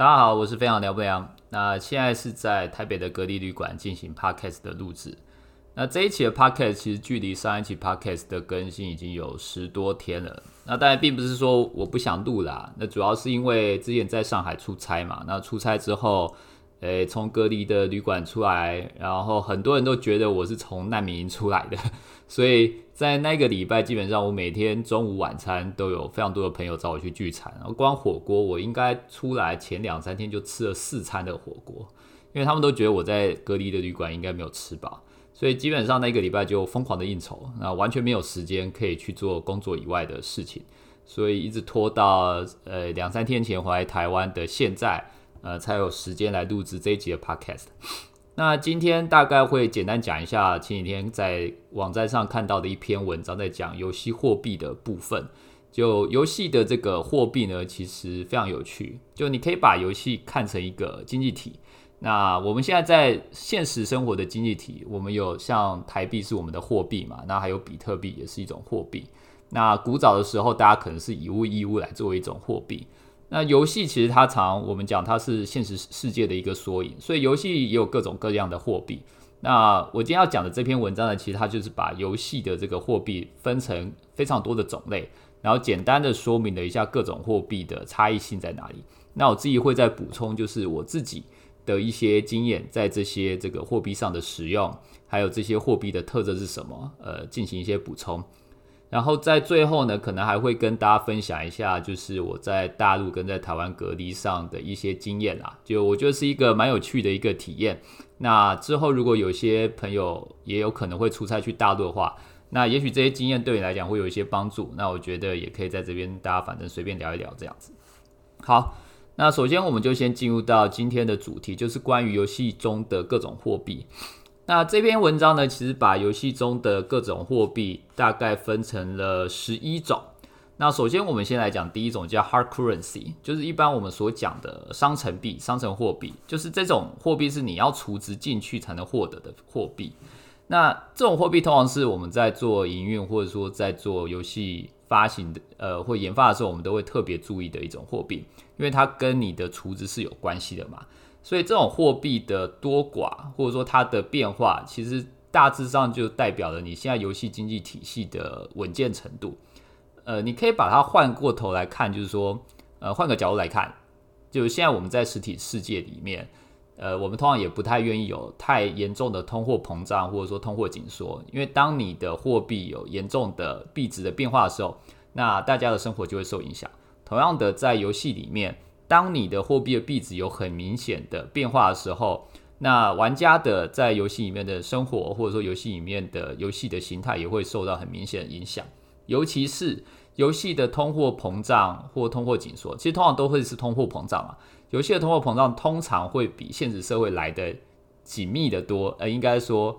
大家好，我是非常聊不良。那现在是在台北的隔离旅馆进行 podcast 的录制。那这一期的 podcast 其实距离上一期 podcast 的更新已经有十多天了。那当然并不是说我不想录啦，那主要是因为之前在上海出差嘛。那出差之后，诶，从隔离的旅馆出来，然后很多人都觉得我是从难民营出来的，所以在那个礼拜，基本上我每天中午晚餐都有非常多的朋友找我去聚餐。然后光火锅，我应该出来前两三天就吃了四餐的火锅，因为他们都觉得我在隔离的旅馆应该没有吃饱，所以基本上那个礼拜就疯狂的应酬，那完全没有时间可以去做工作以外的事情，所以一直拖到呃两三天前回来台湾的现在。呃，才有时间来录制这一集的 podcast。那今天大概会简单讲一下前几天在网站上看到的一篇文章，在讲游戏货币的部分。就游戏的这个货币呢，其实非常有趣。就你可以把游戏看成一个经济体。那我们现在在现实生活的经济体，我们有像台币是我们的货币嘛？那还有比特币也是一种货币。那古早的时候，大家可能是以物易物来作为一种货币。那游戏其实它常我们讲它是现实世界的一个缩影，所以游戏也有各种各样的货币。那我今天要讲的这篇文章呢，其实它就是把游戏的这个货币分成非常多的种类，然后简单的说明了一下各种货币的差异性在哪里。那我自己会再补充，就是我自己的一些经验，在这些这个货币上的使用，还有这些货币的特征是什么，呃，进行一些补充。然后在最后呢，可能还会跟大家分享一下，就是我在大陆跟在台湾隔离上的一些经验啦。就我觉得是一个蛮有趣的一个体验。那之后如果有些朋友也有可能会出差去大陆的话，那也许这些经验对你来讲会有一些帮助。那我觉得也可以在这边大家反正随便聊一聊这样子。好，那首先我们就先进入到今天的主题，就是关于游戏中的各种货币。那这篇文章呢，其实把游戏中的各种货币大概分成了十一种。那首先我们先来讲第一种叫 hard currency，就是一般我们所讲的商城币、商城货币，就是这种货币是你要储值进去才能获得的货币。那这种货币通常是我们在做营运或者说在做游戏发行的呃或研发的时候，我们都会特别注意的一种货币，因为它跟你的储值是有关系的嘛。所以这种货币的多寡，或者说它的变化，其实大致上就代表了你现在游戏经济体系的稳健程度。呃，你可以把它换过头来看，就是说，呃，换个角度来看，就是现在我们在实体世界里面，呃，我们通常也不太愿意有太严重的通货膨胀，或者说通货紧缩，因为当你的货币有严重的币值的变化的时候，那大家的生活就会受影响。同样的，在游戏里面。当你的货币的币值有很明显的变化的时候，那玩家的在游戏里面的生活，或者说游戏里面的游戏的形态也会受到很明显的影响。尤其是游戏的通货膨胀或通货紧缩，其实通常都会是通货膨胀嘛。游戏的通货膨胀通常会比现实社会来的紧密的多，呃，应该说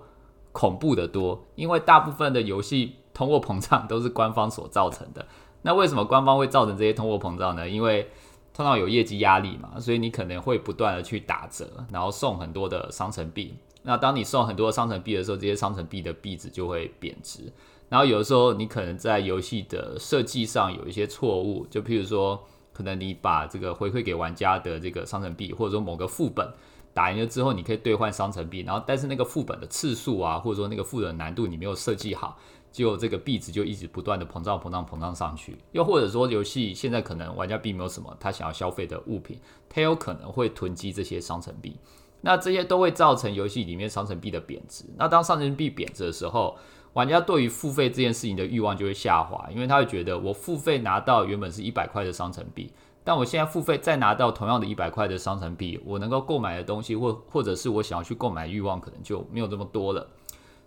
恐怖的多，因为大部分的游戏通货膨胀都是官方所造成的。那为什么官方会造成这些通货膨胀呢？因为通常有业绩压力嘛，所以你可能会不断的去打折，然后送很多的商城币。那当你送很多商城币的时候，这些商城币的币值就会贬值。然后有的时候你可能在游戏的设计上有一些错误，就譬如说，可能你把这个回馈给玩家的这个商城币，或者说某个副本打赢了之后，你可以兑换商城币，然后但是那个副本的次数啊，或者说那个副本难度你没有设计好。就这个币值就一直不断的膨胀、膨胀、膨胀上去，又或者说游戏现在可能玩家并没有什么他想要消费的物品，他有可能会囤积这些商城币，那这些都会造成游戏里面商城币的贬值。那当商城币贬值的时候，玩家对于付费这件事情的欲望就会下滑，因为他会觉得我付费拿到原本是一百块的商城币，但我现在付费再拿到同样的一百块的商城币，我能够购买的东西或或者是我想要去购买欲望可能就没有这么多了，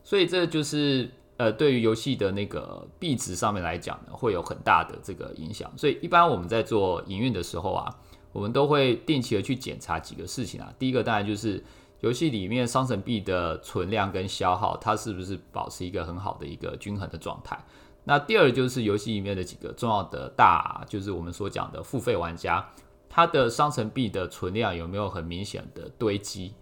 所以这就是。呃，对于游戏的那个币值上面来讲呢，会有很大的这个影响。所以一般我们在做营运的时候啊，我们都会定期的去检查几个事情啊。第一个当然就是游戏里面商城币的存量跟消耗，它是不是保持一个很好的一个均衡的状态。那第二就是游戏里面的几个重要的大，就是我们所讲的付费玩家，他的商城币的存量有没有很明显的堆积。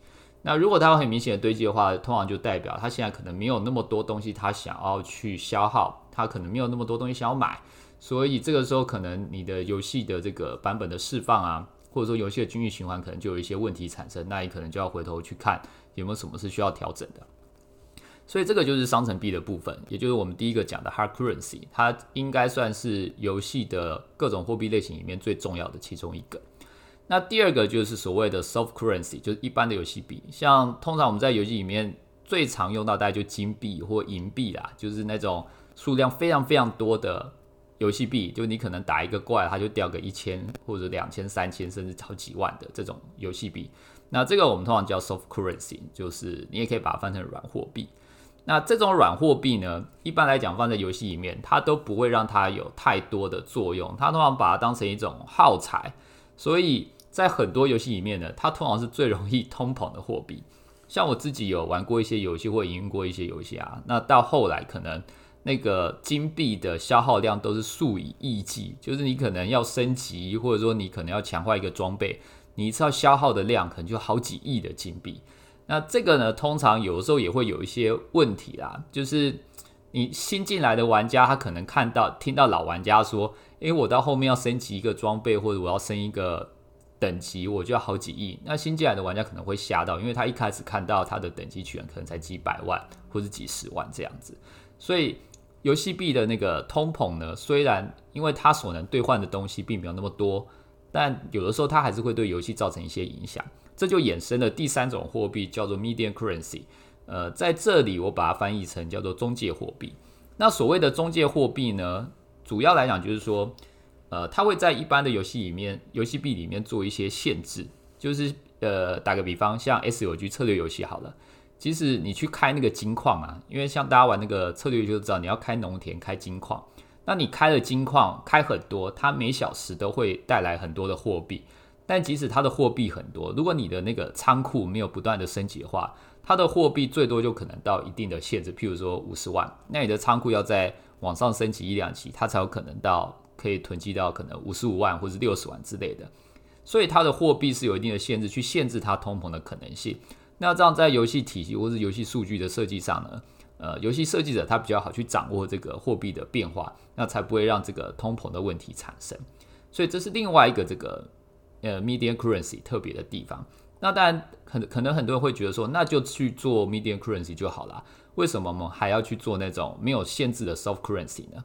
那如果它有很明显的堆积的话，通常就代表它现在可能没有那么多东西它想要去消耗，它可能没有那么多东西想要买，所以这个时候可能你的游戏的这个版本的释放啊，或者说游戏的经济循环可能就有一些问题产生，那你可能就要回头去看有没有什么是需要调整的。所以这个就是商城币的部分，也就是我们第一个讲的 hard currency，它应该算是游戏的各种货币类型里面最重要的其中一个。那第二个就是所谓的 soft currency，就是一般的游戏币，像通常我们在游戏里面最常用到大概就金币或银币啦，就是那种数量非常非常多的游戏币，就你可能打一个怪，它就掉个一千或者两千、三千，甚至好几万的这种游戏币。那这个我们通常叫 soft currency，就是你也可以把它翻成软货币。那这种软货币呢，一般来讲放在游戏里面，它都不会让它有太多的作用。它通常把它当成一种耗材，所以在很多游戏里面呢，它通常是最容易通膨的货币。像我自己有玩过一些游戏或营运过一些游戏啊，那到后来可能那个金币的消耗量都是数以亿计，就是你可能要升级，或者说你可能要强化一个装备，你一次要消耗的量可能就好几亿的金币。那这个呢，通常有的时候也会有一些问题啦，就是你新进来的玩家，他可能看到听到老玩家说，诶，我到后面要升级一个装备，或者我要升一个等级，我就要好几亿。那新进来的玩家可能会吓到，因为他一开始看到他的等级权可能才几百万或者几十万这样子。所以游戏币的那个通膨呢，虽然因为它所能兑换的东西并没有那么多，但有的时候它还是会对游戏造成一些影响。这就衍生了第三种货币，叫做 medium currency。呃，在这里我把它翻译成叫做中介货币。那所谓的中介货币呢，主要来讲就是说，呃，它会在一般的游戏里面，游戏币里面做一些限制。就是呃，打个比方，像 S 有局策略游戏好了，即使你去开那个金矿啊，因为像大家玩那个策略就知道，你要开农田、开金矿，那你开了金矿，开很多，它每小时都会带来很多的货币。但即使它的货币很多，如果你的那个仓库没有不断的升级的话，它的货币最多就可能到一定的限制，譬如说五十万，那你的仓库要在往上升级一两级，它才有可能到可以囤积到可能五十五万或者六十万之类的。所以它的货币是有一定的限制，去限制它通膨的可能性。那这样在游戏体系或是游戏数据的设计上呢，呃，游戏设计者他比较好去掌握这个货币的变化，那才不会让这个通膨的问题产生。所以这是另外一个这个。呃，media currency 特别的地方，那当然，可可能很多人会觉得说，那就去做 medium currency 就好了，为什么我们还要去做那种没有限制的 soft currency 呢？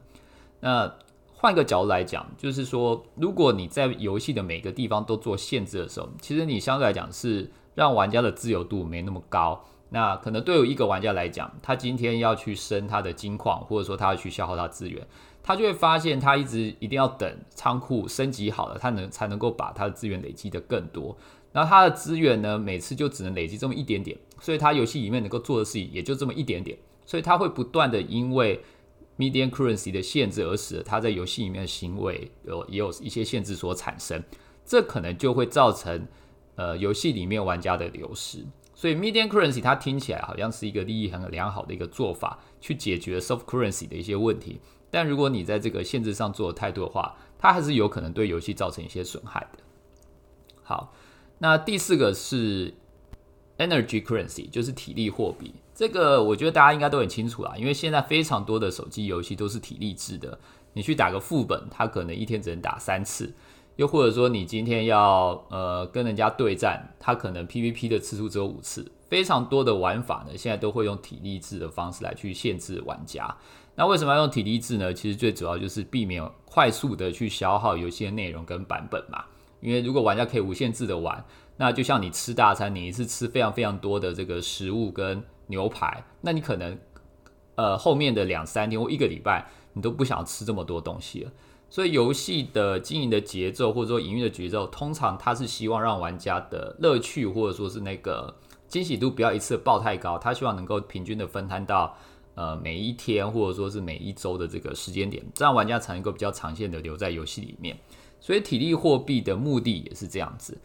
那换个角度来讲，就是说，如果你在游戏的每个地方都做限制的时候，其实你相对来讲是让玩家的自由度没那么高。那可能对于一个玩家来讲，他今天要去升他的金矿，或者说他要去消耗他资源。他就会发现，他一直一定要等仓库升级好了，他能才能够把他的资源累积的更多。然后他的资源呢，每次就只能累积这么一点点，所以他游戏里面能够做的事情也就这么一点点。所以他会不断的因为 medium currency 的限制而使得他在游戏里面的行为有也有一些限制所产生，这可能就会造成呃游戏里面玩家的流失。所以 medium currency 它听起来好像是一个利益很良好的一个做法，去解决 soft currency 的一些问题。但如果你在这个限制上做的太多的话，它还是有可能对游戏造成一些损害的。好，那第四个是 energy currency，就是体力货币。这个我觉得大家应该都很清楚啦，因为现在非常多的手机游戏都是体力制的。你去打个副本，它可能一天只能打三次；又或者说你今天要呃跟人家对战，它可能 PVP 的次数只有五次。非常多的玩法呢，现在都会用体力制的方式来去限制玩家。那为什么要用体力制呢？其实最主要就是避免快速的去消耗游戏的内容跟版本嘛。因为如果玩家可以无限制的玩，那就像你吃大餐，你一次吃非常非常多的这个食物跟牛排，那你可能呃后面的两三天或一个礼拜，你都不想吃这么多东西了。所以游戏的经营的节奏或者说营运的节奏，通常它是希望让玩家的乐趣或者说是那个惊喜度不要一次爆太高，他希望能够平均的分摊到。呃，每一天或者说是每一周的这个时间点，这样玩家才能够比较长线的留在游戏里面。所以体力货币的目的也是这样子。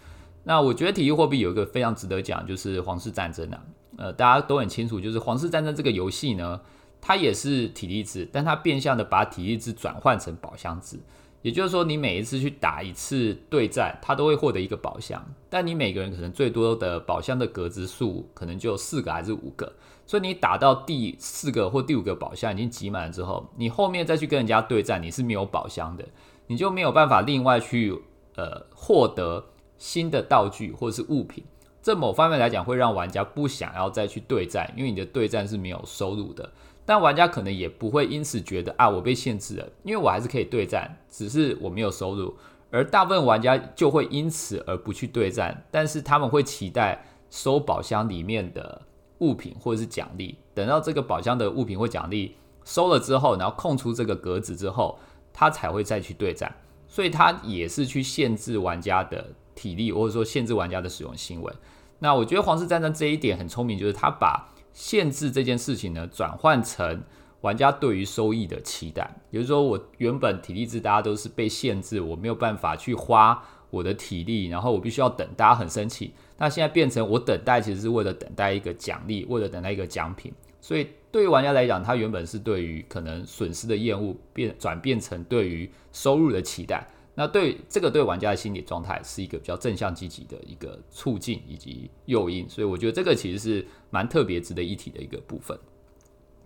那我觉得体力货币有一个非常值得讲，就是皇室战争啊。呃，大家都很清楚，就是皇室战争这个游戏呢，它也是体力制，但它变相的把体力制转换成宝箱制。也就是说，你每一次去打一次对战，它都会获得一个宝箱，但你每个人可能最多的宝箱的格子数可能就四个还是五个，所以你打到第四个或第五个宝箱已经集满了之后，你后面再去跟人家对战，你是没有宝箱的，你就没有办法另外去呃获得新的道具或者是物品，这某方面来讲会让玩家不想要再去对战，因为你的对战是没有收入的。但玩家可能也不会因此觉得啊，我被限制了，因为我还是可以对战，只是我没有收入。而大部分玩家就会因此而不去对战，但是他们会期待收宝箱里面的物品或者是奖励。等到这个宝箱的物品或奖励收了之后，然后空出这个格子之后，他才会再去对战。所以他也是去限制玩家的体力，或者说限制玩家的使用行为。那我觉得皇室战争这一点很聪明，就是他把限制这件事情呢，转换成玩家对于收益的期待。比如说，我原本体力值大家都是被限制，我没有办法去花我的体力，然后我必须要等，大家很生气。那现在变成我等待，其实是为了等待一个奖励，为了等待一个奖品。所以对于玩家来讲，他原本是对于可能损失的厌恶，变转变成对于收入的期待。那对这个对玩家的心理状态是一个比较正向积极的一个促进以及诱因，所以我觉得这个其实是蛮特别值得一提的一个部分。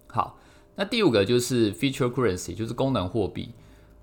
好，那第五个就是 feature currency，就是功能货币。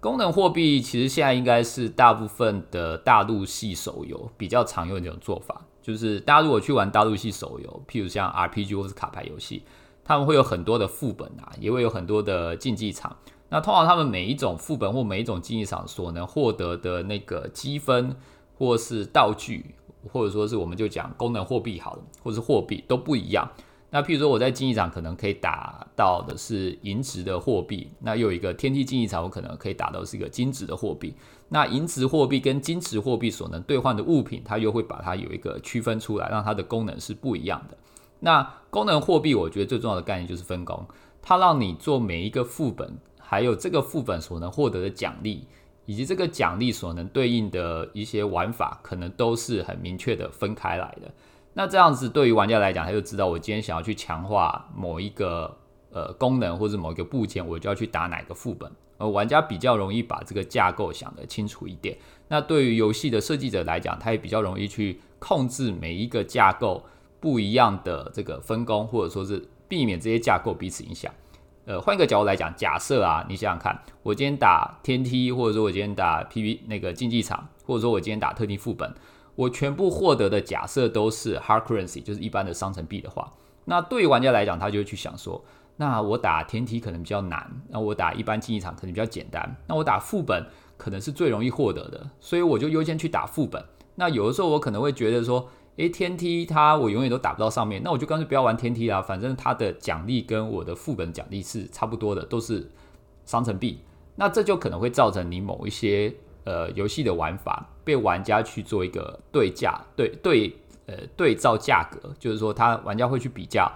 功能货币其实现在应该是大部分的大陆系手游比较常用的一种做法，就是大家如果去玩大陆系手游，譬如像 RPG 或是卡牌游戏，他们会有很多的副本啊，也会有很多的竞技场。那通常他们每一种副本或每一种竞技场所能获得的那个积分，或是道具，或者说是我们就讲功能货币好了，或是货币都不一样。那譬如说我在竞技场可能可以打到的是银值的货币，那又有一个天梯竞技场我可能可以打到是一个金值的货币。那银值货币跟金值货币所能兑换的物品，它又会把它有一个区分出来，让它的功能是不一样的。那功能货币我觉得最重要的概念就是分工，它让你做每一个副本。还有这个副本所能获得的奖励，以及这个奖励所能对应的一些玩法，可能都是很明确的分开来的。那这样子对于玩家来讲，他就知道我今天想要去强化某一个呃功能或者某一个部件，我就要去打哪个副本。而玩家比较容易把这个架构想得清楚一点。那对于游戏的设计者来讲，他也比较容易去控制每一个架构不一样的这个分工，或者说是避免这些架构彼此影响。呃，换一个角度来讲，假设啊，你想想看，我今天打天梯，或者说我今天打 PV 那个竞技场，或者说我今天打特定副本，我全部获得的假设都是 hard currency，就是一般的商城币的话，那对于玩家来讲，他就会去想说，那我打天梯可能比较难，那我打一般竞技场可能比较简单，那我打副本可能是最容易获得的，所以我就优先去打副本。那有的时候我可能会觉得说。诶，天梯它我永远都打不到上面，那我就干脆不要玩天梯啦。反正它的奖励跟我的副本奖励是差不多的，都是商城币。那这就可能会造成你某一些呃游戏的玩法被玩家去做一个对价对对呃对照价格，就是说他玩家会去比较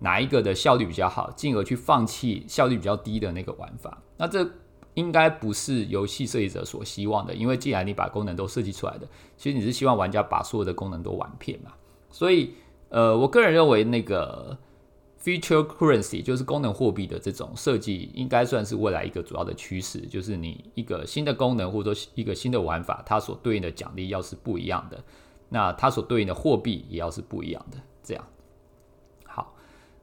哪一个的效率比较好，进而去放弃效率比较低的那个玩法。那这。应该不是游戏设计者所希望的，因为既然你把功能都设计出来的，其实你是希望玩家把所有的功能都玩遍嘛。所以，呃，我个人认为那个 feature currency 就是功能货币的这种设计，应该算是未来一个主要的趋势。就是你一个新的功能或者说一个新的玩法，它所对应的奖励要是不一样的，那它所对应的货币也要是不一样的。这样，好，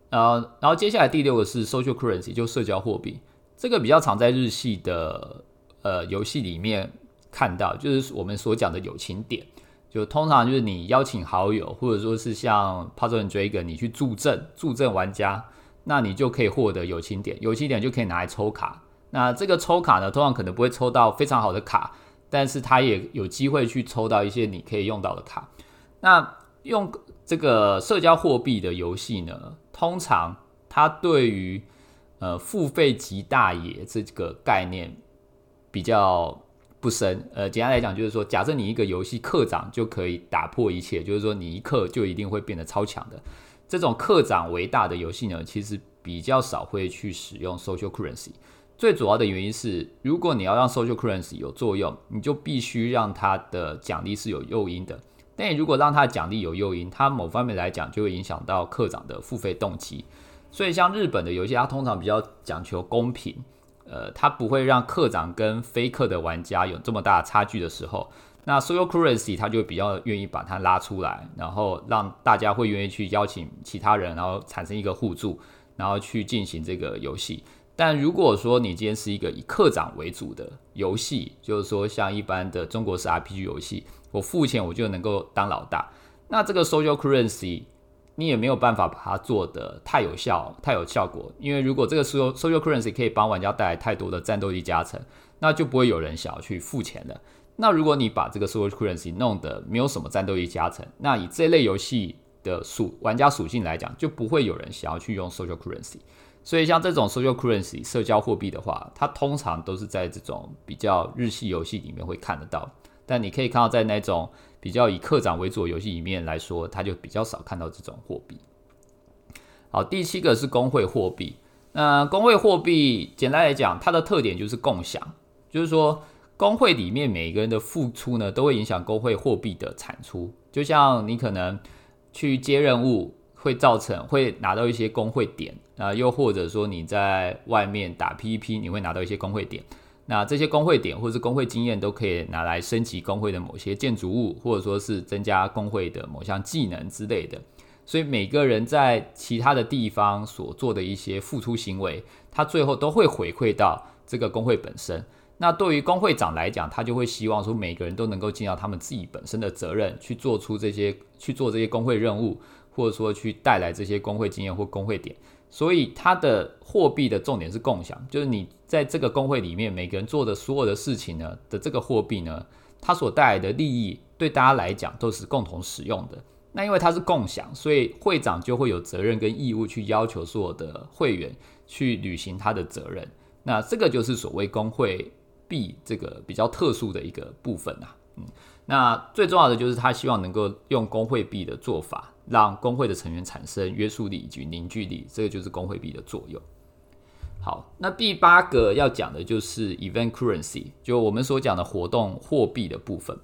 呃，然后接下来第六个是 social currency，就社交货币。这个比较常在日系的呃游戏里面看到，就是我们所讲的友情点，就通常就是你邀请好友，或者说是像 Puzzle and Dragon，你去助阵助阵玩家，那你就可以获得友情点，友情点就可以拿来抽卡。那这个抽卡呢，通常可能不会抽到非常好的卡，但是它也有机会去抽到一些你可以用到的卡。那用这个社交货币的游戏呢，通常它对于呃，付费级大爷这个概念比较不深。呃，简单来讲，就是说，假设你一个游戏课长就可以打破一切，就是说，你一课就一定会变得超强的。这种课长为大的游戏呢，其实比较少会去使用 social currency。最主要的原因是，如果你要让 social currency 有作用，你就必须让它的奖励是有诱因的。但你如果让它的奖励有诱因，它某方面来讲就会影响到课长的付费动机。所以，像日本的游戏，它通常比较讲求公平，呃，它不会让客长跟非课的玩家有这么大的差距的时候，那 social currency 它就比较愿意把它拉出来，然后让大家会愿意去邀请其他人，然后产生一个互助，然后去进行这个游戏。但如果说你今天是一个以课长为主的游戏，就是说像一般的中国式 RPG 游戏，我付钱我就能够当老大。那这个 social currency 你也没有办法把它做的太有效、太有效果，因为如果这个 social social currency 可以帮玩家带来太多的战斗力加成，那就不会有人想要去付钱了。那如果你把这个 social currency 弄得没有什么战斗力加成，那以这类游戏的属玩家属性来讲，就不会有人想要去用 social currency。所以像这种 social currency 社交货币的话，它通常都是在这种比较日系游戏里面会看得到。但你可以看到，在那种比较以课长为主的游戏里面来说，它就比较少看到这种货币。好，第七个是工会货币。那工会货币简单来讲，它的特点就是共享，就是说工会里面每一个人的付出呢，都会影响工会货币的产出。就像你可能去接任务，会造成会拿到一些工会点啊，又或者说你在外面打 PVP，你会拿到一些工会点。那这些工会点或是工会经验都可以拿来升级工会的某些建筑物，或者说是增加工会的某项技能之类的。所以每个人在其他的地方所做的一些付出行为，他最后都会回馈到这个工会本身。那对于工会长来讲，他就会希望说每个人都能够尽到他们自己本身的责任，去做出这些去做这些工会任务，或者说去带来这些工会经验或工会点。所以它的货币的重点是共享，就是你在这个工会里面每个人做的所有的事情呢的这个货币呢，它所带来的利益对大家来讲都是共同使用的。那因为它是共享，所以会长就会有责任跟义务去要求所有的会员去履行他的责任。那这个就是所谓工会币这个比较特殊的一个部分啊，嗯。那最重要的就是他希望能够用工会币的做法，让工会的成员产生约束力以及凝聚力，这个就是工会币的作用。好，那第八个要讲的就是 event currency，就我们所讲的活动货币的部分。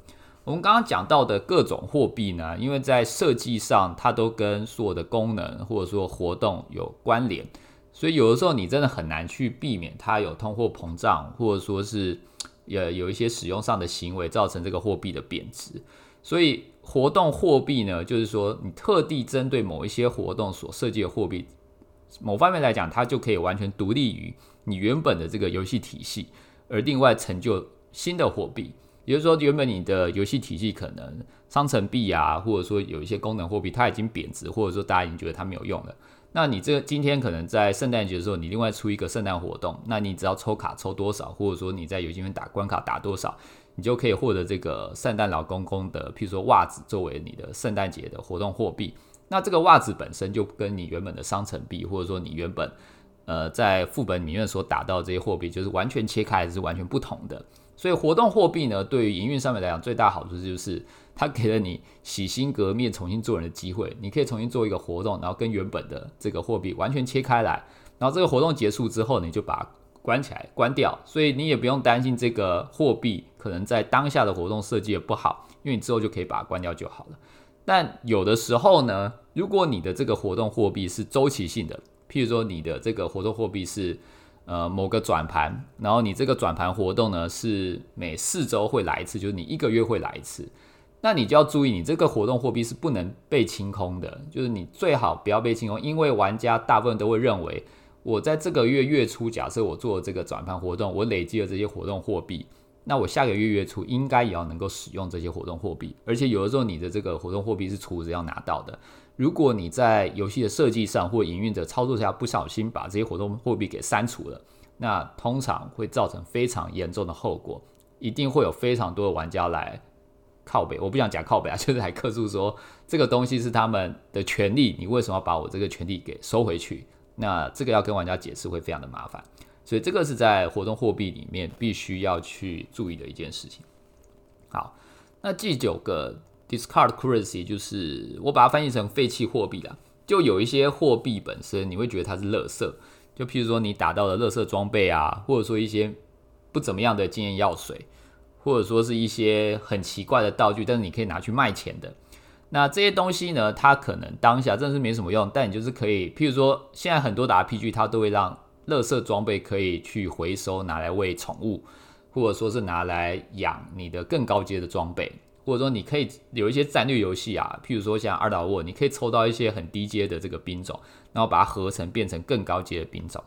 我们刚刚讲到的各种货币呢，因为在设计上它都跟所有的功能或者说活动有关联，所以有的时候你真的很难去避免它有通货膨胀，或者说是。也有一些使用上的行为造成这个货币的贬值，所以活动货币呢，就是说你特地针对某一些活动所设计的货币，某方面来讲，它就可以完全独立于你原本的这个游戏体系，而另外成就新的货币。也就是说，原本你的游戏体系可能商城币啊，或者说有一些功能货币，它已经贬值，或者说大家已经觉得它没有用了。那你这个今天可能在圣诞节的时候，你另外出一个圣诞活动，那你只要抽卡抽多少，或者说你在游戏里面打关卡打多少，你就可以获得这个圣诞老公公的，譬如说袜子作为你的圣诞节的活动货币。那这个袜子本身就跟你原本的商城币，或者说你原本呃在副本里面所打到这些货币，就是完全切开是完全不同的。所以活动货币呢，对于营运上面来讲，最大好处就是它给了你洗心革面、重新做人的机会。你可以重新做一个活动，然后跟原本的这个货币完全切开来。然后这个活动结束之后，你就把它关起来、关掉。所以你也不用担心这个货币可能在当下的活动设计的不好，因为你之后就可以把它关掉就好了。但有的时候呢，如果你的这个活动货币是周期性的，譬如说你的这个活动货币是。呃，某个转盘，然后你这个转盘活动呢是每四周会来一次，就是你一个月会来一次，那你就要注意，你这个活动货币是不能被清空的，就是你最好不要被清空，因为玩家大部分都会认为，我在这个月月初，假设我做这个转盘活动，我累积了这些活动货币，那我下个月月初应该也要能够使用这些活动货币，而且有的时候你的这个活动货币是储值要拿到的。如果你在游戏的设计上或营运者操作下不小心把这些活动货币给删除了，那通常会造成非常严重的后果，一定会有非常多的玩家来靠北。我不想讲靠北啊，就是来客诉说这个东西是他们的权利，你为什么要把我这个权利给收回去？那这个要跟玩家解释会非常的麻烦，所以这个是在活动货币里面必须要去注意的一件事情。好，那第九个。Discard currency 就是我把它翻译成废弃货币啦。就有一些货币本身，你会觉得它是垃圾。就譬如说你打到的垃圾装备啊，或者说一些不怎么样的经验药水，或者说是一些很奇怪的道具，但是你可以拿去卖钱的。那这些东西呢，它可能当下真的是没什么用，但你就是可以，譬如说现在很多的 RPG 它都会让乐色装备可以去回收，拿来喂宠物，或者说是拿来养你的更高阶的装备。或者说，你可以有一些战略游戏啊，譬如说像二岛沃，你可以抽到一些很低阶的这个兵种，然后把它合成变成更高阶的兵种。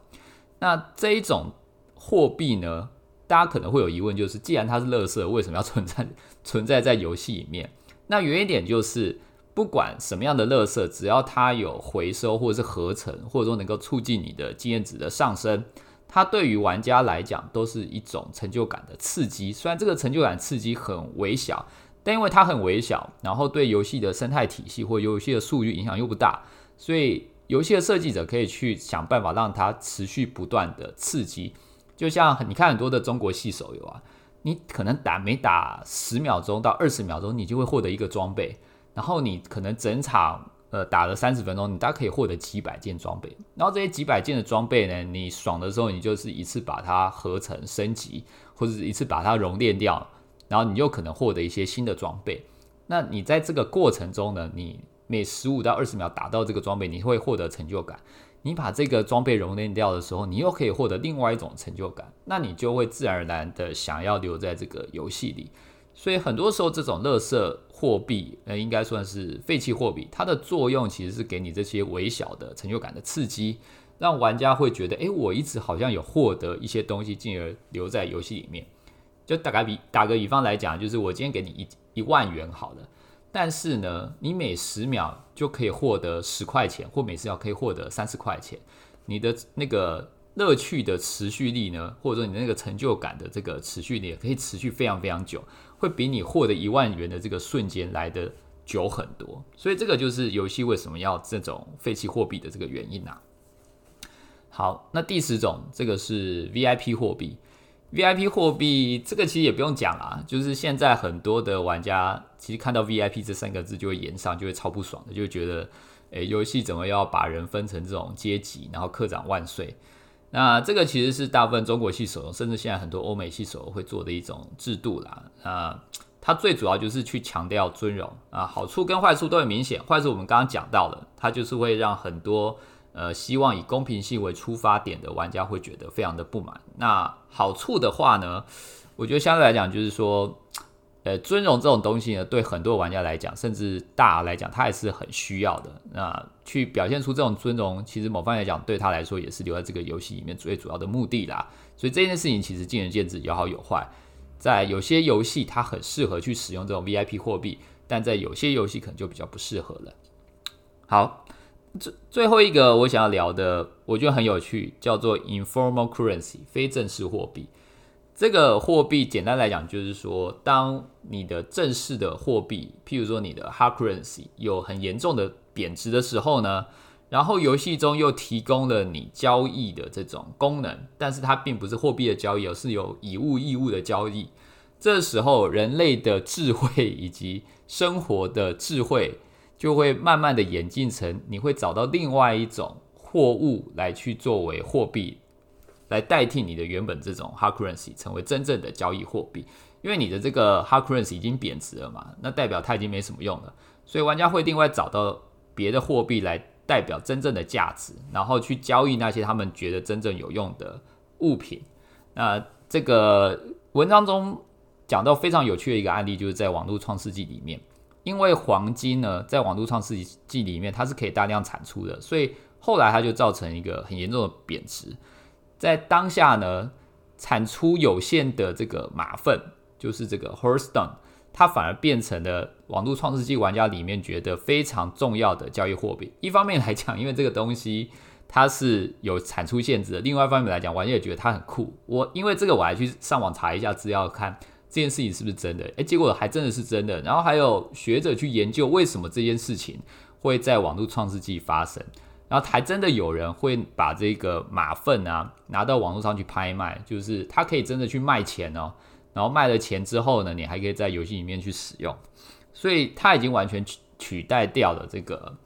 那这一种货币呢，大家可能会有疑问，就是既然它是垃圾，为什么要存在 存在在游戏里面？那原因点就是，不管什么样的垃圾，只要它有回收或者是合成，或者说能够促进你的经验值的上升，它对于玩家来讲都是一种成就感的刺激。虽然这个成就感刺激很微小，但因为它很微小，然后对游戏的生态体系或游戏的数据影响又不大，所以游戏的设计者可以去想办法让它持续不断的刺激。就像你看很多的中国系手游啊。你可能打每打十秒钟到二十秒钟，你就会获得一个装备，然后你可能整场呃打了三十分钟，你大概可以获得几百件装备，然后这些几百件的装备呢，你爽的时候，你就是一次把它合成升级，或者是一次把它熔炼掉，然后你又可能获得一些新的装备。那你在这个过程中呢，你每十五到二十秒打到这个装备，你会获得成就感。你把这个装备熔炼掉的时候，你又可以获得另外一种成就感，那你就会自然而然的想要留在这个游戏里。所以很多时候，这种垃圾货币，呃，应该算是废弃货币，它的作用其实是给你这些微小的成就感的刺激，让玩家会觉得，诶，我一直好像有获得一些东西，进而留在游戏里面。就打个比打个比方来讲，就是我今天给你一一万元好了。但是呢，你每十秒就可以获得十块钱，或每十秒可以获得三十块钱。你的那个乐趣的持续力呢，或者说你的那个成就感的这个持续力，也可以持续非常非常久，会比你获得一万元的这个瞬间来的久很多。所以这个就是游戏为什么要这种废弃货币的这个原因呐。好，那第十种，这个是 VIP 货币。VIP 货币这个其实也不用讲啦，就是现在很多的玩家其实看到 VIP 这三个字就会延上，就会超不爽的，就会觉得，诶，游戏怎么要把人分成这种阶级，然后科长万岁？那这个其实是大部分中国系手游，甚至现在很多欧美系手游会做的一种制度啦。啊，它最主要就是去强调尊荣啊，好处跟坏处都很明显。坏处我们刚刚讲到了，它就是会让很多。呃，希望以公平性为出发点的玩家会觉得非常的不满。那好处的话呢，我觉得相对来讲就是说，呃，尊荣这种东西呢，对很多玩家来讲，甚至大来讲，他还是很需要的。那去表现出这种尊荣，其实某方来讲，对他来说也是留在这个游戏里面最主要的目的啦。所以这件事情其实见仁见智，有好有坏。在有些游戏，它很适合去使用这种 VIP 货币，但在有些游戏可能就比较不适合了。好。最最后一个我想要聊的，我觉得很有趣，叫做 informal currency 非正式货币。这个货币简单来讲，就是说，当你的正式的货币，譬如说你的 hard currency 有很严重的贬值的时候呢，然后游戏中又提供了你交易的这种功能，但是它并不是货币的交易，而是有以物易物的交易。这时候，人类的智慧以及生活的智慧。就会慢慢的演进成，你会找到另外一种货物来去作为货币，来代替你的原本这种 hard currency，成为真正的交易货币。因为你的这个 hard currency 已经贬值了嘛，那代表它已经没什么用了，所以玩家会另外找到别的货币来代表真正的价值，然后去交易那些他们觉得真正有用的物品。那这个文章中讲到非常有趣的一个案例，就是在网络创世纪里面。因为黄金呢，在网络创世纪里面，它是可以大量产出的，所以后来它就造成一个很严重的贬值。在当下呢，产出有限的这个马粪，就是这个 horstone，它反而变成了网络创世纪玩家里面觉得非常重要的交易货币。一方面来讲，因为这个东西它是有产出限制的；，另外一方面来讲，玩家也觉得它很酷。我因为这个，我还去上网查一下资料看。这件事情是不是真的？诶，结果还真的是真的。然后还有学者去研究为什么这件事情会在网络创世纪发生，然后还真的有人会把这个马粪啊拿到网络上去拍卖，就是他可以真的去卖钱哦。然后卖了钱之后呢，你还可以在游戏里面去使用，所以它已经完全取取代掉了这个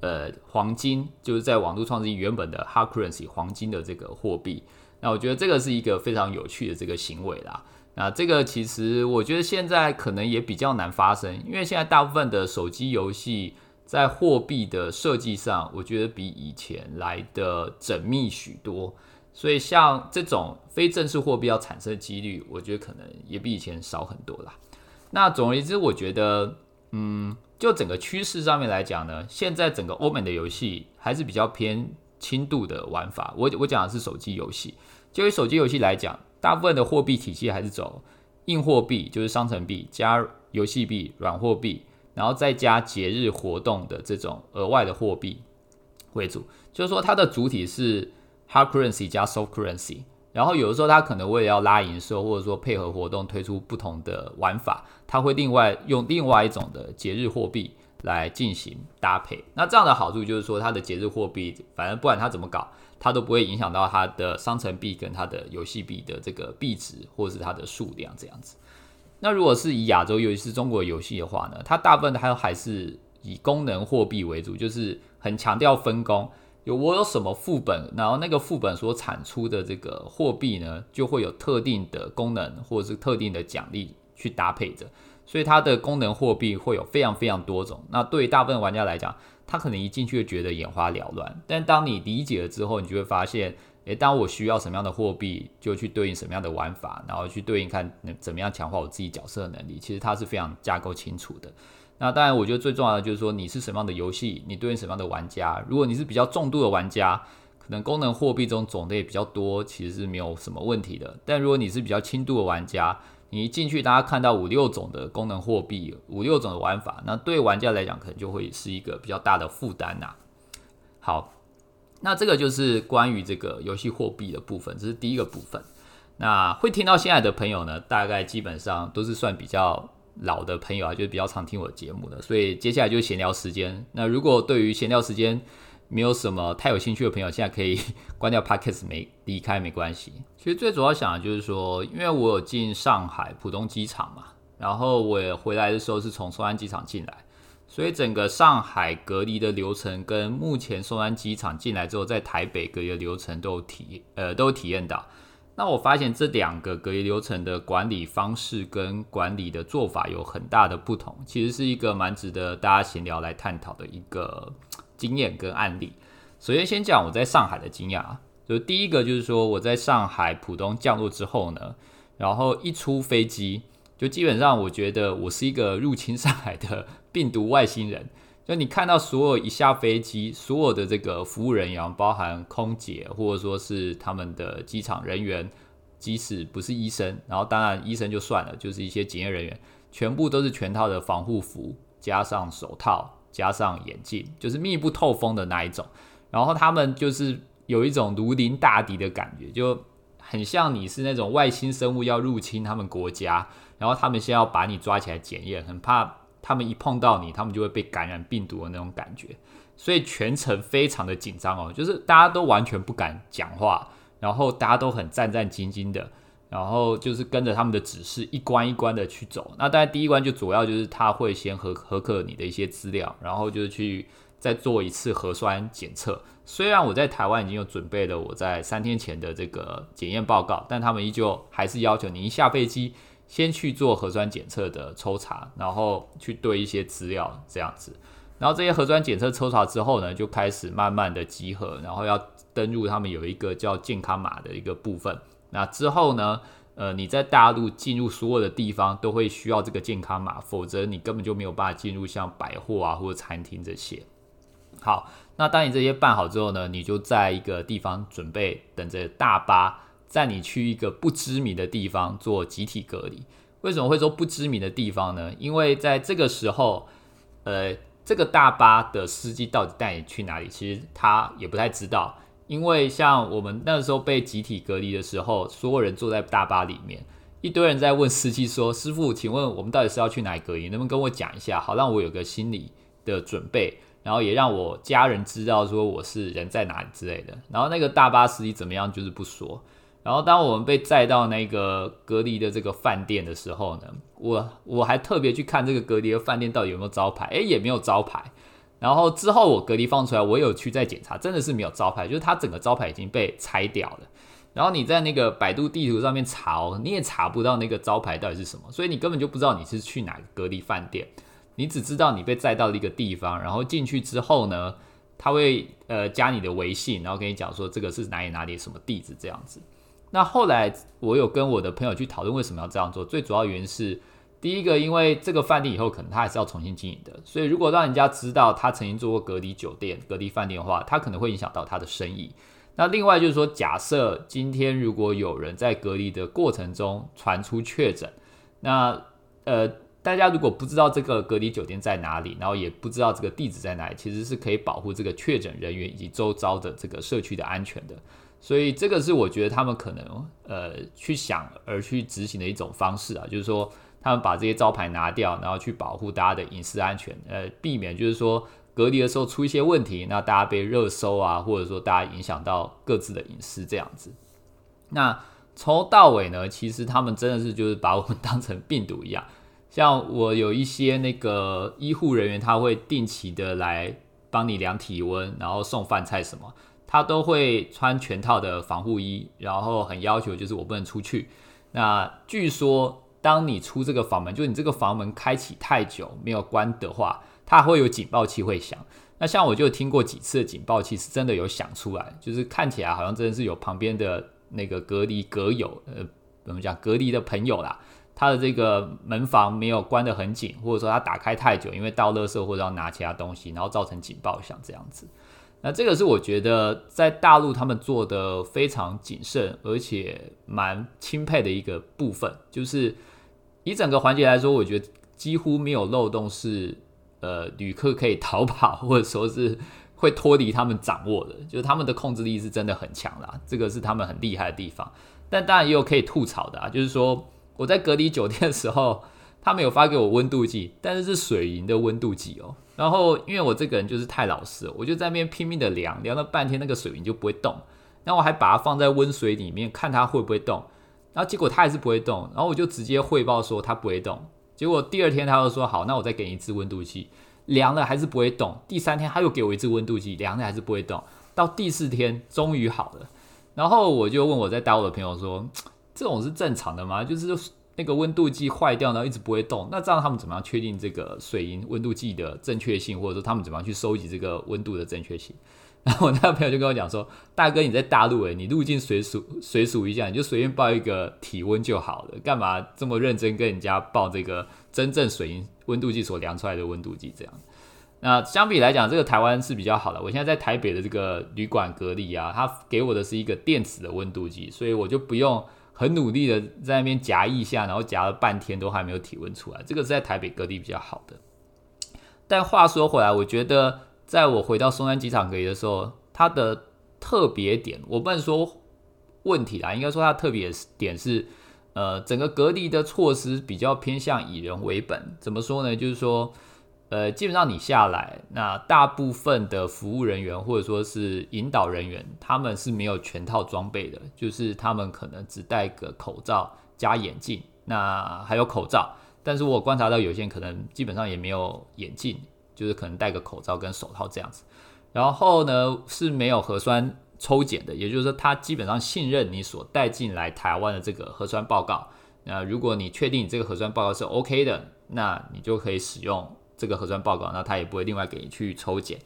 呃黄金，就是在网络创世纪原本的 hyprin 黄金的这个货币。那我觉得这个是一个非常有趣的这个行为啦。那这个其实我觉得现在可能也比较难发生，因为现在大部分的手机游戏在货币的设计上，我觉得比以前来的缜密许多，所以像这种非正式货币要产生的几率，我觉得可能也比以前少很多啦。那总而言之，我觉得，嗯，就整个趋势上面来讲呢，现在整个欧美的游戏还是比较偏轻度的玩法。我我讲的是手机游戏，就以手机游戏来讲。大部分的货币体系还是走硬货币，就是商城币加游戏币、软货币，然后再加节日活动的这种额外的货币为主。就是说，它的主体是 hard currency 加 soft currency。然后有的时候，它可能为了要拉营收，或者说配合活动推出不同的玩法，它会另外用另外一种的节日货币来进行搭配。那这样的好处就是说，它的节日货币，反正不管它怎么搞，它都不会影响到它的商城币跟它的游戏币的这个币值或者是它的数量这样子。那如果是以亚洲，尤其是中国游戏的话呢，它大部分它还是以功能货币为主，就是很强调分工。有我有什么副本，然后那个副本所产出的这个货币呢，就会有特定的功能或者是特定的奖励去搭配着，所以它的功能货币会有非常非常多种。那对于大部分玩家来讲，他可能一进去就觉得眼花缭乱，但当你理解了之后，你就会发现，诶，当我需要什么样的货币，就去对应什么样的玩法，然后去对应看怎么样强化我自己角色的能力。其实它是非常架构清楚的。那当然，我觉得最重要的就是说，你是什么样的游戏，你对应什么样的玩家。如果你是比较重度的玩家，可能功能货币中种类也比较多，其实是没有什么问题的。但如果你是比较轻度的玩家，你一进去，大家看到五六种的功能货币，五六种的玩法，那对玩家来讲，可能就会是一个比较大的负担呐。好，那这个就是关于这个游戏货币的部分，这是第一个部分。那会听到现在的朋友呢，大概基本上都是算比较。老的朋友啊，就是比较常听我节目的，所以接下来就是闲聊时间。那如果对于闲聊时间没有什么太有兴趣的朋友，现在可以 关掉 Podcast 没离开没关系。其实最主要想的就是说，因为我有进上海浦东机场嘛，然后我回来的时候是从松安机场进来，所以整个上海隔离的流程跟目前松安机场进来之后在台北隔离的流程都有体呃都有体验到。那我发现这两个隔离流程的管理方式跟管理的做法有很大的不同，其实是一个蛮值得大家闲聊来探讨的一个经验跟案例。首先先讲我在上海的经验啊，就第一个就是说我在上海浦东降落之后呢，然后一出飞机，就基本上我觉得我是一个入侵上海的病毒外星人。就你看到所有一下飞机，所有的这个服务人员，包含空姐或者说是他们的机场人员，即使不是医生，然后当然医生就算了，就是一些检验人员，全部都是全套的防护服，加上手套，加上眼镜，就是密不透风的那一种。然后他们就是有一种如临大敌的感觉，就很像你是那种外星生物要入侵他们国家，然后他们先要把你抓起来检验，很怕。他们一碰到你，他们就会被感染病毒的那种感觉，所以全程非常的紧张哦，就是大家都完全不敢讲话，然后大家都很战战兢兢的，然后就是跟着他们的指示一关一关的去走。那当然第一关就主要就是他会先核核可你的一些资料，然后就是去再做一次核酸检测。虽然我在台湾已经有准备了我在三天前的这个检验报告，但他们依旧还是要求你一下飞机。先去做核酸检测的抽查，然后去对一些资料这样子，然后这些核酸检测抽查之后呢，就开始慢慢的集合，然后要登录他们有一个叫健康码的一个部分。那之后呢，呃，你在大陆进入所有的地方都会需要这个健康码，否则你根本就没有办法进入像百货啊或者餐厅这些。好，那当你这些办好之后呢，你就在一个地方准备等着大巴。在你去一个不知名的地方做集体隔离，为什么会说不知名的地方呢？因为在这个时候，呃，这个大巴的司机到底带你去哪里，其实他也不太知道。因为像我们那时候被集体隔离的时候，所有人坐在大巴里面，一堆人在问司机说：“师傅，请问我们到底是要去哪里隔离？能不能跟我讲一下，好让我有个心理的准备，然后也让我家人知道说我是人在哪里之类的。”然后那个大巴司机怎么样，就是不说。然后，当我们被载到那个隔离的这个饭店的时候呢，我我还特别去看这个隔离的饭店到底有没有招牌，诶，也没有招牌。然后之后我隔离放出来，我有去再检查，真的是没有招牌，就是它整个招牌已经被拆掉了。然后你在那个百度地图上面查，哦，你也查不到那个招牌到底是什么，所以你根本就不知道你是去哪个隔离饭店，你只知道你被载到了一个地方，然后进去之后呢，他会呃加你的微信，然后跟你讲说这个是哪里哪里什么地址这样子。那后来我有跟我的朋友去讨论为什么要这样做，最主要原因是第一个，因为这个饭店以后可能他还是要重新经营的，所以如果让人家知道他曾经做过隔离酒店、隔离饭店的话，他可能会影响到他的生意。那另外就是说，假设今天如果有人在隔离的过程中传出确诊，那呃，大家如果不知道这个隔离酒店在哪里，然后也不知道这个地址在哪里，其实是可以保护这个确诊人员以及周遭的这个社区的安全的。所以这个是我觉得他们可能呃去想而去执行的一种方式啊，就是说他们把这些招牌拿掉，然后去保护大家的隐私安全，呃，避免就是说。隔离的时候出一些问题，那大家被热搜啊，或者说大家影响到各自的隐私这样子。那从头到尾呢，其实他们真的是就是把我们当成病毒一样。像我有一些那个医护人员，他会定期的来帮你量体温，然后送饭菜什么，他都会穿全套的防护衣，然后很要求就是我不能出去。那据说当你出这个房门，就你这个房门开启太久没有关的话。它会有警报器会响，那像我就听过几次的警报器是真的有响出来，就是看起来好像真的是有旁边的那个隔离隔友，呃，怎么讲隔离的朋友啦，他的这个门房没有关得很紧，或者说他打开太久，因为倒垃圾或者要拿其他东西，然后造成警报响这样子。那这个是我觉得在大陆他们做的非常谨慎，而且蛮钦佩的一个部分，就是以整个环节来说，我觉得几乎没有漏洞是。呃，旅客可以逃跑，或者说是会脱离他们掌握的，就是他们的控制力是真的很强啦，这个是他们很厉害的地方。但当然也有可以吐槽的啊，就是说我在隔离酒店的时候，他们有发给我温度计，但是是水银的温度计哦。然后因为我这个人就是太老实，我就在那边拼命的量，量了半天那个水银就不会动。那我还把它放在温水里面看它会不会动，然后结果它还是不会动。然后我就直接汇报说它不会动。结果第二天他又说好，那我再给你一支温度计，量了还是不会动。第三天他又给我一支温度计，量了还是不会动。到第四天终于好了，然后我就问我在打我的朋友说，这种是正常的吗？就是那个温度计坏掉，然后一直不会动，那这样他们怎么样确定这个水银温度计的正确性，或者说他们怎么样去收集这个温度的正确性？然后我那个朋友就跟我讲说：“大哥，你在大陆诶，你入境随属随属一下，你就随便报一个体温就好了，干嘛这么认真跟人家报这个真正水银温度计所量出来的温度计？这样，那相比来讲，这个台湾是比较好的。我现在在台北的这个旅馆隔离啊，他给我的是一个电子的温度计，所以我就不用很努力的在那边夹一下，然后夹了半天都还没有体温出来。这个是在台北隔离比较好的。但话说回来，我觉得。在我回到松山机场隔离的时候，它的特别点，我不能说问题啦，应该说它特别点是，呃，整个隔离的措施比较偏向以人为本。怎么说呢？就是说，呃，基本上你下来，那大部分的服务人员或者说是引导人员，他们是没有全套装备的，就是他们可能只戴个口罩加眼镜，那还有口罩，但是我观察到有些人可能基本上也没有眼镜。就是可能戴个口罩跟手套这样子，然后呢是没有核酸抽检的，也就是说他基本上信任你所带进来台湾的这个核酸报告。那如果你确定你这个核酸报告是 OK 的，那你就可以使用这个核酸报告，那他也不会另外给你去抽检。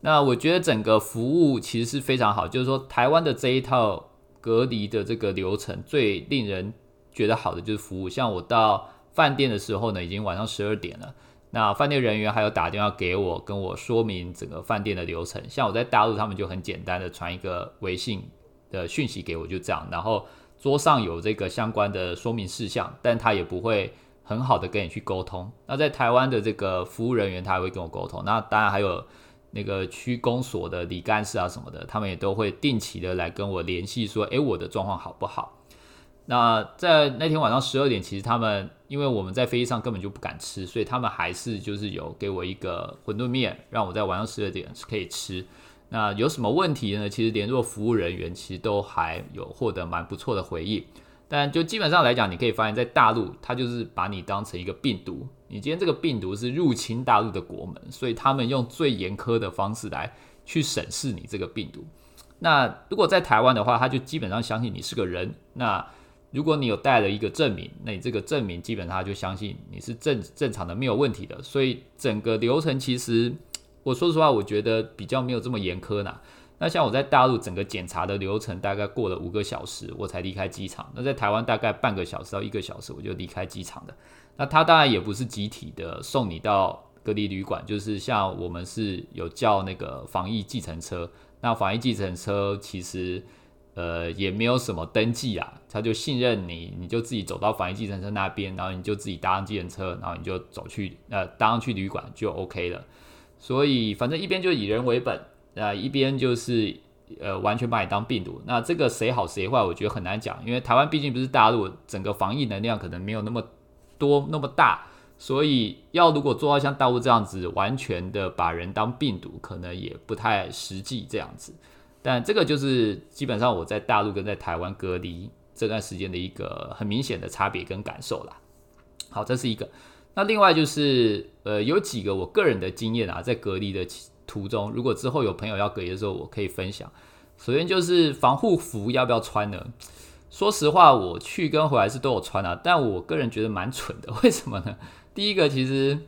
那我觉得整个服务其实是非常好，就是说台湾的这一套隔离的这个流程最令人觉得好的就是服务。像我到饭店的时候呢，已经晚上十二点了。那饭店人员还有打电话给我，跟我说明整个饭店的流程。像我在大陆，他们就很简单的传一个微信的讯息给我，就这样。然后桌上有这个相关的说明事项，但他也不会很好的跟你去沟通。那在台湾的这个服务人员，他会跟我沟通。那当然还有那个区公所的李干事啊什么的，他们也都会定期的来跟我联系，说，诶，我的状况好不好？那在那天晚上十二点，其实他们因为我们在飞机上根本就不敢吃，所以他们还是就是有给我一个馄饨面，让我在晚上十二点可以吃。那有什么问题呢？其实联络服务人员其实都还有获得蛮不错的回应。但就基本上来讲，你可以发现，在大陆他就是把你当成一个病毒，你今天这个病毒是入侵大陆的国门，所以他们用最严苛的方式来去审视你这个病毒。那如果在台湾的话，他就基本上相信你是个人。那如果你有带了一个证明，那你这个证明基本上就相信你是正正常的，没有问题的。所以整个流程其实，我说实话，我觉得比较没有这么严苛呢。那像我在大陆整个检查的流程，大概过了五个小时我才离开机场。那在台湾大概半个小时到一个小时我就离开机场的。那他当然也不是集体的送你到隔离旅馆，就是像我们是有叫那个防疫计程车，那防疫计程车其实呃也没有什么登记啊，他就信任你，你就自己走到防疫计程车那边，然后你就自己搭上计程车，然后你就走去呃搭上去旅馆就 OK 了。所以反正一边就以人为本啊，一边就是呃完全把你当病毒。那这个谁好谁坏，我觉得很难讲，因为台湾毕竟不是大陆，整个防疫能量可能没有那么多那么大。所以，要如果做到像大陆这样子，完全的把人当病毒，可能也不太实际这样子。但这个就是基本上我在大陆跟在台湾隔离这段时间的一个很明显的差别跟感受啦。好，这是一个。那另外就是，呃，有几个我个人的经验啊，在隔离的途中，如果之后有朋友要隔离的时候，我可以分享。首先就是防护服要不要穿呢？说实话，我去跟回来是都有穿啊，但我个人觉得蛮蠢的。为什么呢？第一个其实，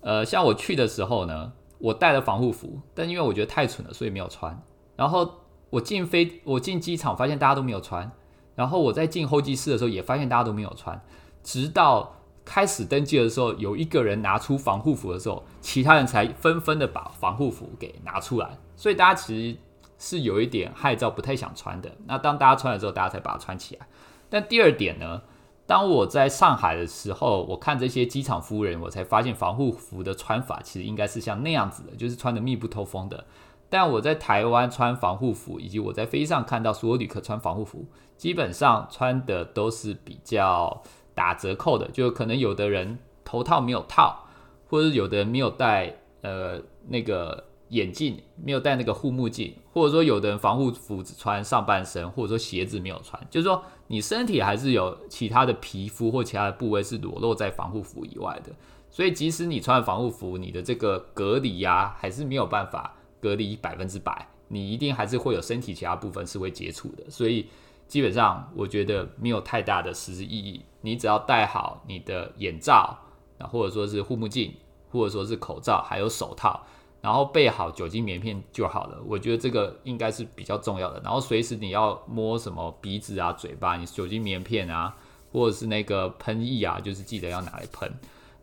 呃，像我去的时候呢，我带了防护服，但因为我觉得太蠢了，所以没有穿。然后我进飞，我进机场发现大家都没有穿。然后我在进候机室的时候也发现大家都没有穿。直到开始登记的时候，有一个人拿出防护服的时候，其他人才纷纷的把防护服给拿出来。所以大家其实是有一点害臊，不太想穿的。那当大家穿了之后，大家才把它穿起来。但第二点呢？当我在上海的时候，我看这些机场服务人，我才发现防护服的穿法其实应该是像那样子的，就是穿的密不透风的。但我在台湾穿防护服，以及我在飞机上看到所有旅客穿防护服，基本上穿的都是比较打折扣的，就可能有的人头套没有套，或者有的人没有戴呃那个。眼镜没有戴那个护目镜，或者说有的人防护服只穿上半身，或者说鞋子没有穿，就是说你身体还是有其他的皮肤或其他的部位是裸露在防护服以外的，所以即使你穿防护服，你的这个隔离呀还是没有办法隔离百分之百，你一定还是会有身体其他部分是会接触的，所以基本上我觉得没有太大的实质意义，你只要戴好你的眼罩，那或者说是护目镜，或者说是口罩，还有手套。然后备好酒精棉片就好了，我觉得这个应该是比较重要的。然后随时你要摸什么鼻子啊、嘴巴，你酒精棉片啊，或者是那个喷液啊，就是记得要拿来喷。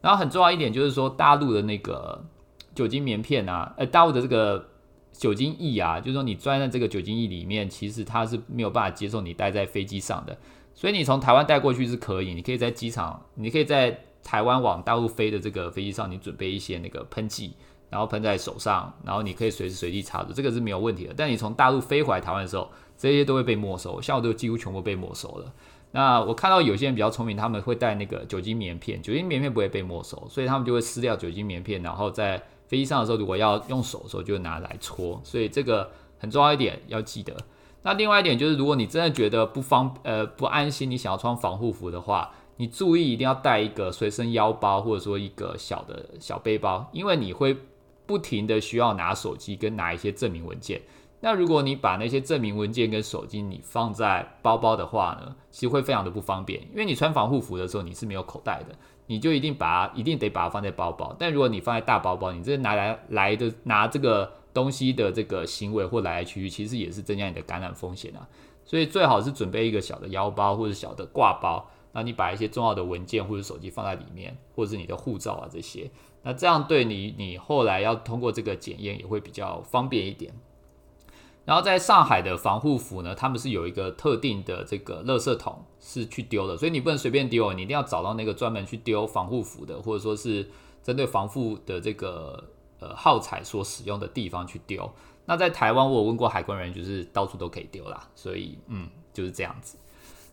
然后很重要一点就是说，大陆的那个酒精棉片啊，呃，大陆的这个酒精液啊，就是说你装在这个酒精液里面，其实它是没有办法接受你带在飞机上的。所以你从台湾带过去是可以，你可以在机场，你可以在台湾往大陆飞的这个飞机上，你准备一些那个喷剂。然后喷在手上，然后你可以随时随地擦着，这个是没有问题的。但你从大陆飞回来台湾的时候，这些都会被没收，像我都几乎全部被没收了。那我看到有些人比较聪明，他们会带那个酒精棉片，酒精棉片不会被没收，所以他们就会撕掉酒精棉片，然后在飞机上的时候，如果要用手的时候，就拿来搓。所以这个很重要一点要记得。那另外一点就是，如果你真的觉得不方呃不安心，你想要穿防护服的话，你注意一定要带一个随身腰包，或者说一个小的小背包，因为你会。不停的需要拿手机跟拿一些证明文件，那如果你把那些证明文件跟手机你放在包包的话呢，其实会非常的不方便，因为你穿防护服的时候你是没有口袋的，你就一定把它一定得把它放在包包。但如果你放在大包包，你这拿来来的拿这个东西的这个行为或来来去去，其实也是增加你的感染风险啊。所以最好是准备一个小的腰包或者小的挂包，那你把一些重要的文件或者手机放在里面，或者是你的护照啊这些。那这样对你，你后来要通过这个检验也会比较方便一点。然后在上海的防护服呢，他们是有一个特定的这个垃圾桶是去丢的，所以你不能随便丢，你一定要找到那个专门去丢防护服的，或者说是针对防护的这个呃耗材所使用的地方去丢。那在台湾，我有问过海关人员，就是到处都可以丢啦，所以嗯就是这样子。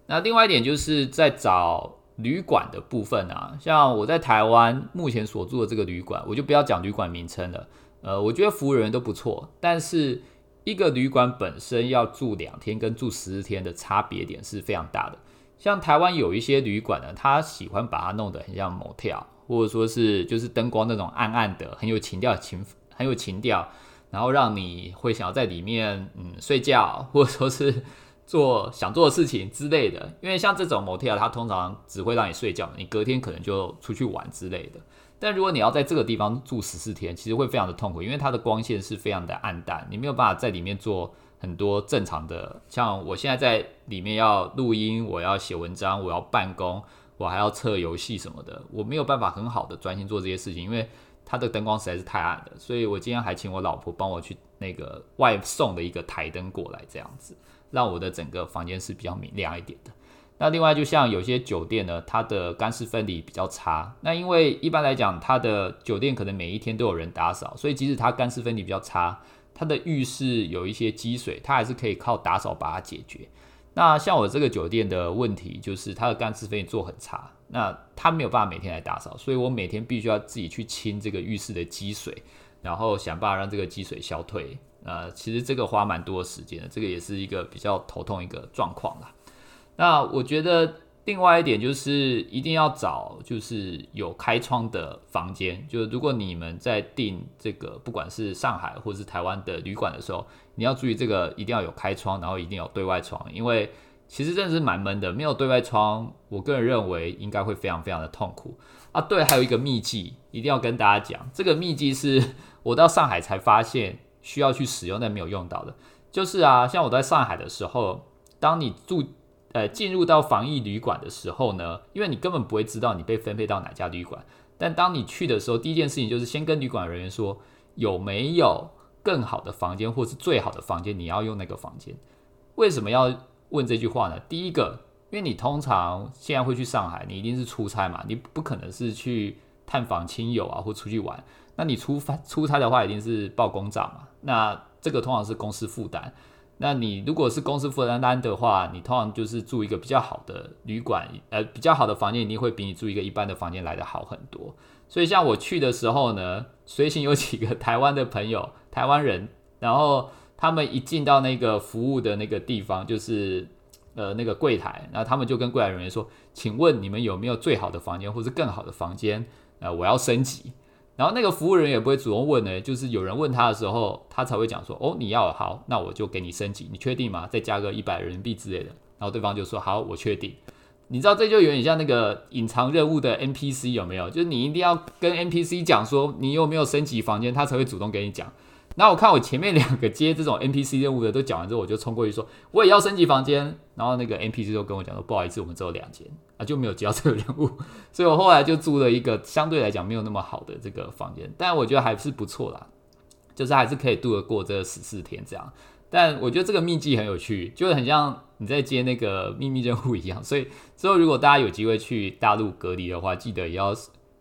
那另外一点就是在找。旅馆的部分啊，像我在台湾目前所住的这个旅馆，我就不要讲旅馆名称了。呃，我觉得服务人员都不错，但是一个旅馆本身要住两天跟住十天的差别点是非常大的。像台湾有一些旅馆呢，他喜欢把它弄得很像 motel，或者说是就是灯光那种暗暗的，很有情调情很有情调，然后让你会想要在里面嗯睡觉，或者说是。做想做的事情之类的，因为像这种 motel，它通常只会让你睡觉，你隔天可能就出去玩之类的。但如果你要在这个地方住十四天，其实会非常的痛苦，因为它的光线是非常的暗淡，你没有办法在里面做很多正常的。像我现在在里面要录音，我要写文章，我要办公，我还要测游戏什么的，我没有办法很好的专心做这些事情，因为它的灯光实在是太暗了，所以我今天还请我老婆帮我去那个外送的一个台灯过来，这样子让我的整个房间是比较明亮一点的。那另外，就像有些酒店呢，它的干湿分离比较差。那因为一般来讲，它的酒店可能每一天都有人打扫，所以即使它干湿分离比较差，它的浴室有一些积水，它还是可以靠打扫把它解决。那像我这个酒店的问题，就是它的干湿分离做很差，那它没有办法每天来打扫，所以我每天必须要自己去清这个浴室的积水，然后想办法让这个积水消退。呃，其实这个花蛮多时间的，这个也是一个比较头痛一个状况啦。那我觉得另外一点就是一定要找就是有开窗的房间。就是如果你们在订这个不管是上海或是台湾的旅馆的时候，你要注意这个一定要有开窗，然后一定有对外窗，因为其实真的是蛮闷的。没有对外窗，我个人认为应该会非常非常的痛苦啊。对，还有一个秘籍一定要跟大家讲，这个秘籍是 我到上海才发现需要去使用但没有用到的，就是啊，像我在上海的时候，当你住。呃，进入到防疫旅馆的时候呢，因为你根本不会知道你被分配到哪家旅馆。但当你去的时候，第一件事情就是先跟旅馆人员说有没有更好的房间，或是最好的房间，你要用那个房间。为什么要问这句话呢？第一个，因为你通常现在会去上海，你一定是出差嘛，你不可能是去探访亲友啊，或出去玩。那你出发出差的话，一定是报公账嘛。那这个通常是公司负担。那你如果是公司负担单的话，你通常就是住一个比较好的旅馆，呃，比较好的房间一定会比你住一个一般的房间来的好很多。所以像我去的时候呢，随行有几个台湾的朋友，台湾人，然后他们一进到那个服务的那个地方，就是呃那个柜台，然后他们就跟柜台人员说：“请问你们有没有最好的房间，或是更好的房间？呃，我要升级。”然后那个服务人员也不会主动问呢，就是有人问他的时候，他才会讲说：“哦，你要好，那我就给你升级，你确定吗？再加个一百人民币之类的。”然后对方就说：“好，我确定。”你知道这就有点像那个隐藏任务的 NPC 有没有？就是你一定要跟 NPC 讲说你有没有升级房间，他才会主动给你讲。然后我看我前面两个接这种 NPC 任务的都讲完之后，我就冲过去说我也要升级房间。然后那个 NPC 就跟我讲说不好意思，我们只有两间啊，就没有接到这个任务。所以我后来就租了一个相对来讲没有那么好的这个房间，但我觉得还是不错啦，就是还是可以度得过这十四天这样。但我觉得这个秘籍很有趣，就很像你在接那个秘密任务一样。所以之后如果大家有机会去大陆隔离的话，记得也要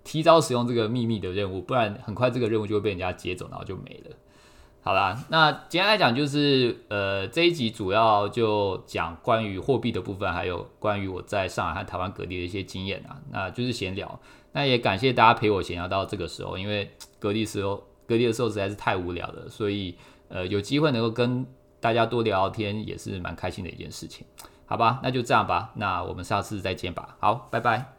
提早使用这个秘密的任务，不然很快这个任务就会被人家接走，然后就没了。好啦，那简单来讲就是，呃，这一集主要就讲关于货币的部分，还有关于我在上海和台湾隔离的一些经验啊，那就是闲聊。那也感谢大家陪我闲聊到这个时候，因为隔离时候隔离的时候实在是太无聊了，所以呃有机会能够跟大家多聊聊天，也是蛮开心的一件事情。好吧，那就这样吧，那我们下次再见吧。好，拜拜。